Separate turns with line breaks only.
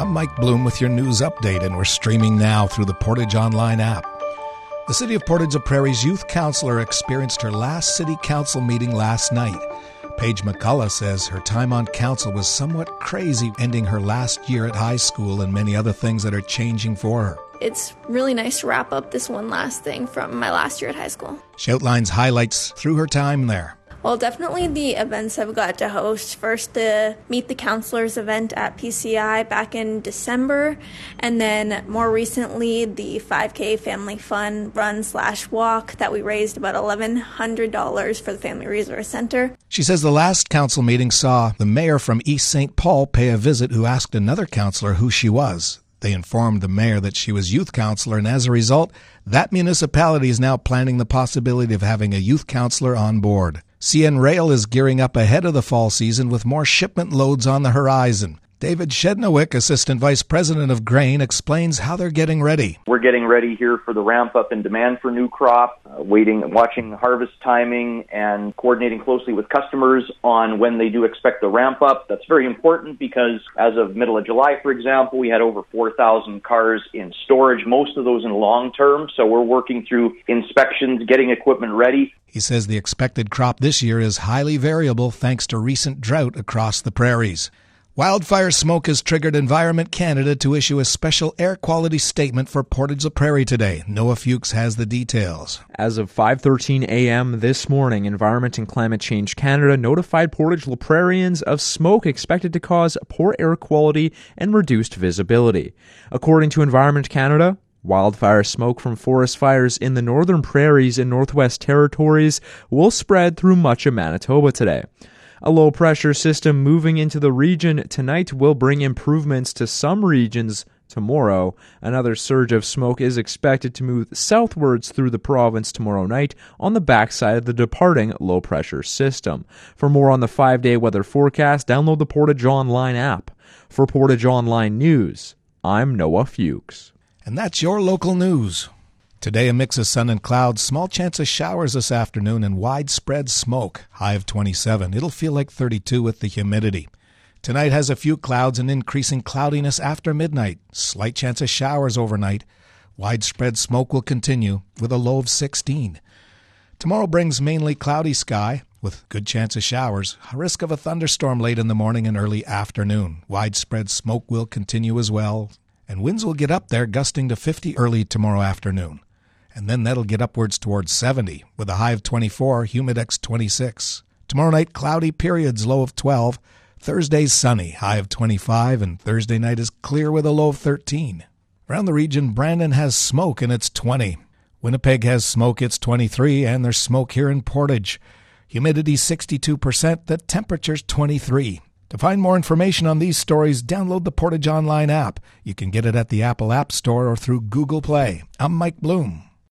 I'm Mike Bloom with your news update, and we're streaming now through the Portage Online app. The City of Portage la Prairie's youth councillor experienced her last city council meeting last night. Paige McCullough says her time on council was somewhat crazy, ending her last year at high school and many other things that are changing for her.
It's really nice to wrap up this one last thing from my last year at high school.
She outlines highlights through her time there.
Well, definitely the events I've got to host. First, the Meet the Councillors event at PCI back in December, and then more recently, the 5K Family Fun Run slash Walk that we raised about $1,100 for the Family Resource Center.
She says the last council meeting saw the mayor from East St. Paul pay a visit who asked another councillor who she was. They informed the mayor that she was youth councillor, and as a result, that municipality is now planning the possibility of having a youth councillor on board. CN Rail is gearing up ahead of the fall season with more shipment loads on the horizon. David Shednowick, Assistant Vice President of Grain, explains how they're getting ready.
We're getting ready here for the ramp up in demand for new crop, uh, waiting, watching harvest timing, and coordinating closely with customers on when they do expect the ramp up. That's very important because as of middle of July, for example, we had over 4,000 cars in storage, most of those in long term. So we're working through inspections, getting equipment ready.
He says the expected crop this year is highly variable thanks to recent drought across the prairies. Wildfire smoke has triggered Environment Canada to issue a special air quality statement for Portage la Prairie today. Noah Fuchs has the details.
As of 5:13 a.m. this morning, Environment and Climate Change Canada notified Portage la Prairians of smoke expected to cause poor air quality and reduced visibility. According to Environment Canada, Wildfire smoke from forest fires in the northern prairies and northwest territories will spread through much of Manitoba today. A low pressure system moving into the region tonight will bring improvements to some regions tomorrow. Another surge of smoke is expected to move southwards through the province tomorrow night on the backside of the departing low pressure system. For more on the five day weather forecast, download the Portage Online app. For Portage Online News, I'm Noah Fuchs.
And that's your local news. Today, a mix of sun and clouds, small chance of showers this afternoon, and widespread smoke. High of 27. It'll feel like 32 with the humidity. Tonight has a few clouds and increasing cloudiness after midnight. Slight chance of showers overnight. Widespread smoke will continue with a low of 16. Tomorrow brings mainly cloudy sky with good chance of showers. A risk of a thunderstorm late in the morning and early afternoon. Widespread smoke will continue as well, and winds will get up there, gusting to 50 early tomorrow afternoon and then that'll get upwards towards 70 with a high of 24, humidex 26. Tomorrow night, cloudy periods, low of 12. Thursday's sunny, high of 25, and Thursday night is clear with a low of 13. Around the region, Brandon has smoke and it's 20. Winnipeg has smoke, it's 23, and there's smoke here in Portage. Humidity 62%, the temperature's 23. To find more information on these stories, download the Portage Online app. You can get it at the Apple App Store or through Google Play. I'm Mike Bloom.